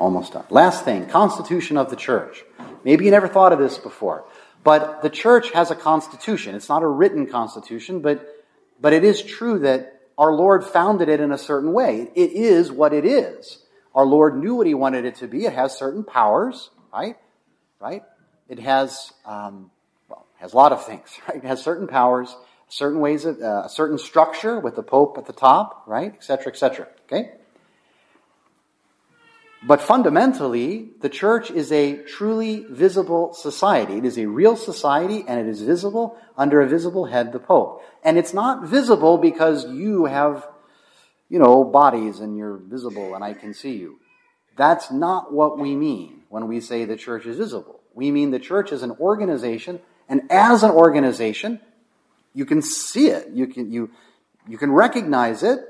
Almost done. Last thing constitution of the church. Maybe you never thought of this before, but the church has a constitution. It's not a written constitution, but, but it is true that our Lord founded it in a certain way. It is what it is. Our Lord knew what He wanted it to be. It has certain powers, right? Right? It has, um, well, has a lot of things, right? It has certain powers, certain ways of, uh, a certain structure with the Pope at the top, right? Et cetera, et cetera. Okay? But fundamentally, the church is a truly visible society. It is a real society and it is visible under a visible head, the Pope. And it's not visible because you have, you know, bodies and you're visible and I can see you. That's not what we mean when we say the church is visible. We mean the church is an organization and as an organization, you can see it. You can, you, you can recognize it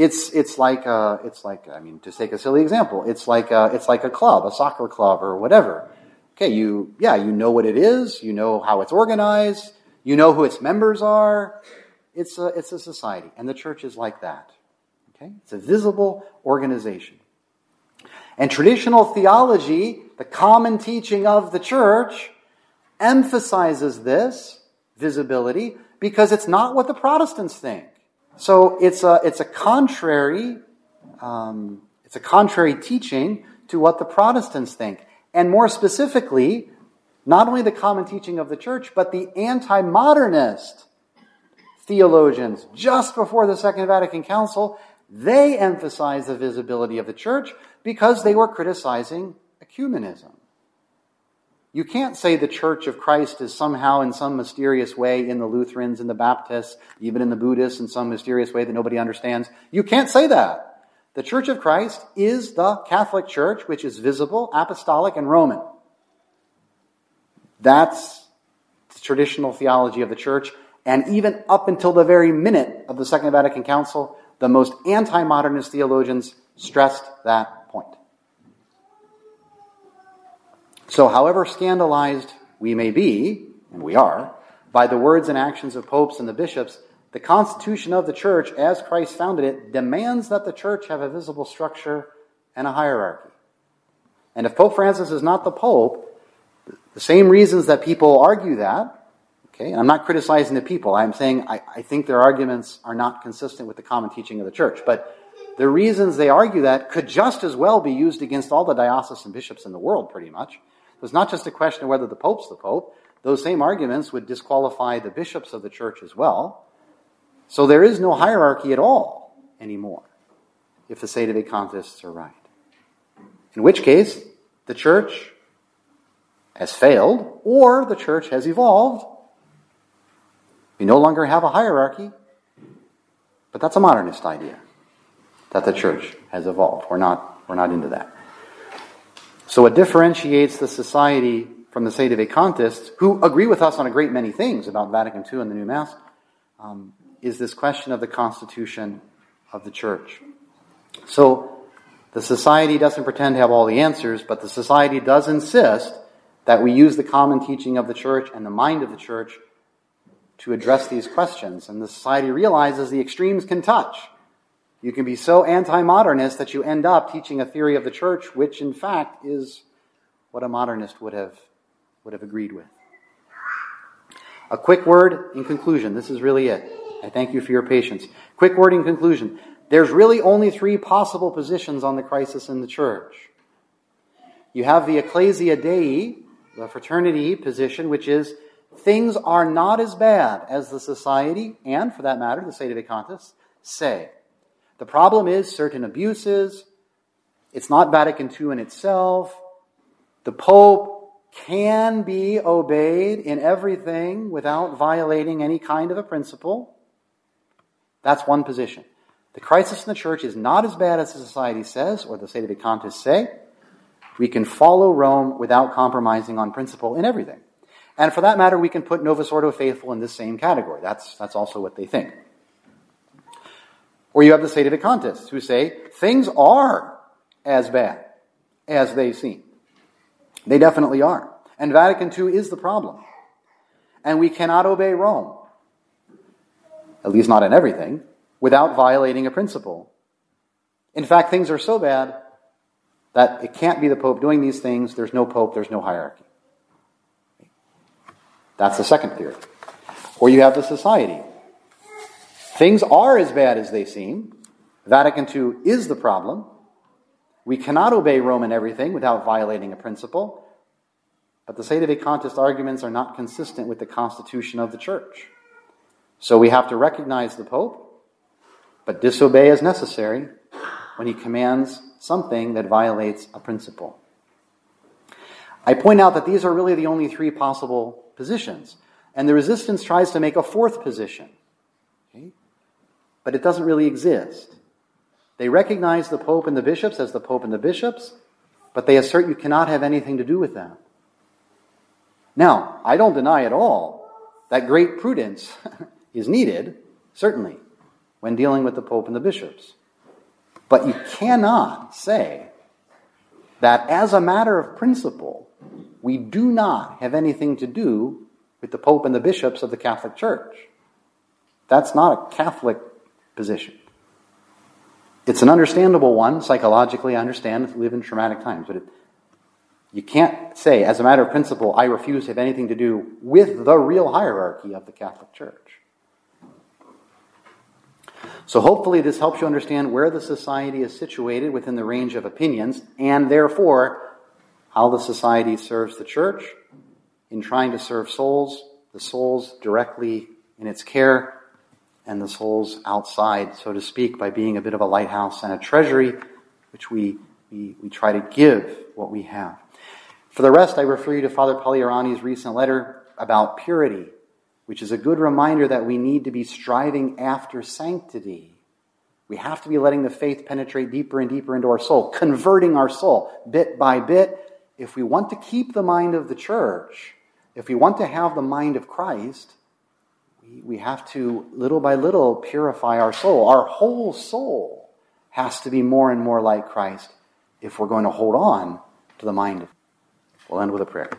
it's it's like a, it's like I mean to take a silly example, it's like a, it's like a club, a soccer club or whatever. Okay, you yeah you know what it is, you know how it's organized, you know who its members are. It's a it's a society, and the church is like that. Okay, it's a visible organization. And traditional theology, the common teaching of the church, emphasizes this visibility because it's not what the Protestants think. So it's a, it's a contrary, um, it's a contrary teaching to what the Protestants think. And more specifically, not only the common teaching of the church, but the anti-modernist theologians just before the Second Vatican Council, they emphasized the visibility of the church because they were criticizing ecumenism. You can't say the Church of Christ is somehow in some mysterious way in the Lutherans and the Baptists, even in the Buddhists in some mysterious way that nobody understands. You can't say that. The Church of Christ is the Catholic Church, which is visible, apostolic, and Roman. That's the traditional theology of the Church. And even up until the very minute of the Second Vatican Council, the most anti modernist theologians stressed that So, however scandalized we may be, and we are, by the words and actions of popes and the bishops, the constitution of the church, as Christ founded it, demands that the church have a visible structure and a hierarchy. And if Pope Francis is not the Pope, the same reasons that people argue that, okay, I'm not criticizing the people, I'm saying I, I think their arguments are not consistent with the common teaching of the church. But the reasons they argue that could just as well be used against all the diocesan bishops in the world, pretty much. It's not just a question of whether the Pope's the Pope. Those same arguments would disqualify the bishops of the church as well. So there is no hierarchy at all anymore, if the Sede Vacantists are right. In which case, the church has failed, or the church has evolved. We no longer have a hierarchy, but that's a modernist idea that the church has evolved. We're not, we're not into that. So what differentiates the society from the Sede Vacantists, who agree with us on a great many things about Vatican II and the new Mass, um, is this question of the constitution of the Church. So, the Society doesn't pretend to have all the answers, but the Society does insist that we use the common teaching of the Church and the mind of the Church to address these questions. And the Society realizes the extremes can touch. You can be so anti modernist that you end up teaching a theory of the Church, which in fact is what a modernist would have, would have agreed with. A quick word in conclusion. This is really it. I thank you for your patience. Quick word in conclusion. There's really only three possible positions on the crisis in the church. You have the Ecclesia Dei, the fraternity position, which is things are not as bad as the society, and for that matter, the Sede Vacantists, say. The problem is certain abuses. It's not Vatican II in itself. The Pope can be obeyed in everything without violating any kind of a principle. That's one position. The crisis in the church is not as bad as the society says or the state Sede Vacantists say. We can follow Rome without compromising on principle in everything. And for that matter, we can put Novus Ordo faithful in this same category. That's, that's also what they think. Or you have the Sede Vacantists who say things are as bad as they seem. They definitely are. And Vatican II is the problem. And we cannot obey Rome, at least not in everything, without violating a principle. In fact, things are so bad that it can't be the Pope doing these things. There's no Pope, there's no hierarchy. That's the second theory. Or you have the society. Things are as bad as they seem. Vatican II is the problem. We cannot obey Rome in everything without violating a principle. But the Sede Vacantist arguments are not consistent with the constitution of the Church. So we have to recognize the Pope but disobey as necessary when he commands something that violates a principle. I point out that these are really the only three possible positions, and the resistance tries to make a fourth position. But it doesn't really exist. They recognize the Pope and the bishops as the Pope and the bishops, but they assert you cannot have anything to do with them. Now, I don't deny at all that great prudence is needed, certainly when dealing with the Pope and the bishops. But you cannot say that as a matter of principle, we do not have anything to do with the Pope and the bishops of the Catholic Church. That's not a Catholic position. It's an understandable one. Psychologically, I understand live in traumatic times, but it, you can't say, as a matter of principle, I refuse to have anything to do with the real hierarchy of the Catholic Church. So hopefully this helps you understand where the society is situated within the range of opinions, and therefore how the society serves the church in trying to serve souls, the souls directly in its care, and the souls outside, so to speak, by being a bit of a lighthouse and a treasury, which we, we, we try to give what we have. For the rest, I refer you to Father Pagliarani's recent letter about purity which is a good reminder that we need to be striving after sanctity. We have to be letting the faith penetrate deeper and deeper into our soul, converting our soul bit by bit. If we want to keep the mind of the church, if we want to have the mind of Christ, we, have to, little by little, purify our soul. Our whole soul has to be more and more like Christ if we're going to hold on to the mind of. We'll end with a prayer.